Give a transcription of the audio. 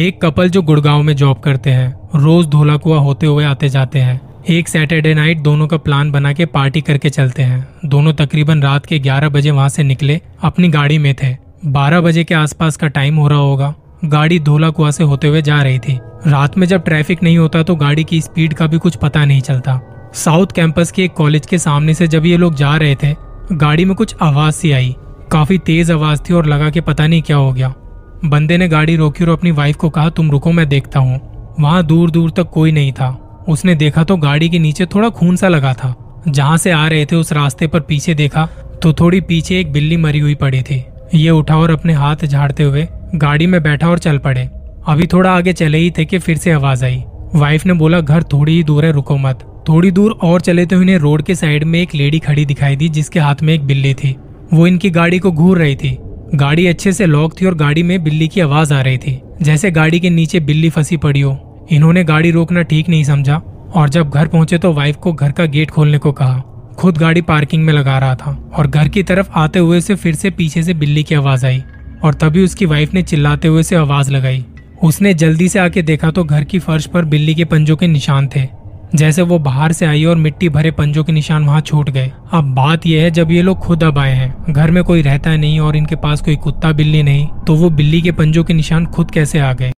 एक कपल जो गुड़गांव में जॉब करते हैं, रोज धोला कुआ होते हुए आते जाते हैं। एक सैटरडे नाइट दोनों का प्लान बना के पार्टी करके चलते हैं। दोनों तकरीबन रात के 11 बजे वहाँ से निकले, अपनी गाड़ी में थे। 12 बजे के आसपास का टाइम हो रहा होगा। गाड़ी धोला कुआ से होते हुए जा रही थी। रात में जब ट्रैफ़िक नहीं होता तो गाड़ी की स्पीड का भी कुछ पता नहीं चलता। साउथ कैंपस के एक कॉलेज के सामने से जब ये लोग जा रहे थे, गाड़ी में कुछ आवाज़ सी आई। काफ़ी तेज आवाज़ थी और लगा के पता नहीं क्या हो गया। बंदे ने गाड़ी रोकी और अपनी वाइफ को कहा, तुम रुको, मैं देखता हूँ। वहाँ दूर दूर तक कोई नहीं था। उसने देखा तो गाड़ी के नीचे थोड़ा खून सा लगा था। जहाँ से आ रहे थे उस रास्ते पर पीछे देखा तो थोड़ी पीछे एक बिल्ली मरी हुई पड़ी थी। ये उठा और अपने हाथ झाड़ते हुए गाड़ी में बैठा और चल पड़े। अभी थोड़ा आगे चले ही थे कि फिर से आवाज़ आई। वाइफ ने बोला, घर थोड़ी ही दूर है, रुको मत। थोड़ी दूर और चले तो इन्हें रोड के साइड में एक लेडी खड़ी दिखाई दी, जिसके हाथ में एक बिल्ली थी। वो इनकी गाड़ी को घूर रही थी। गाड़ी अच्छे से लॉक थी और गाड़ी में बिल्ली की आवाज़ आ रही थी, जैसे गाड़ी के नीचे बिल्ली फंसी पड़ी हो। इन्होंने गाड़ी रोकना ठीक नहीं समझा और जब घर पहुँचे तो वाइफ को घर का गेट खोलने को कहा। खुद गाड़ी पार्किंग में लगा रहा था और घर की तरफ़ आते हुए से फिर से पीछे से बिल्ली की आवाज़ आई और तभी उसकी वाइफ ने चिल्लाते हुए से आवाज़ लगाई। उसने जल्दी से आके देखा तो घर की फर्श पर बिल्ली के पंजों के निशान थे। जैसे वो बाहर से आई और मिट्टी भरे पंजों के निशान वहाँ छूट गए। अब बात यह है, जब ये लोग खुद अब आए हैं, घर में कोई रहता नहीं और इनके पास कोई कुत्ता बिल्ली नहीं तो वो बिल्ली के पंजों के निशान खुद कैसे आ गए?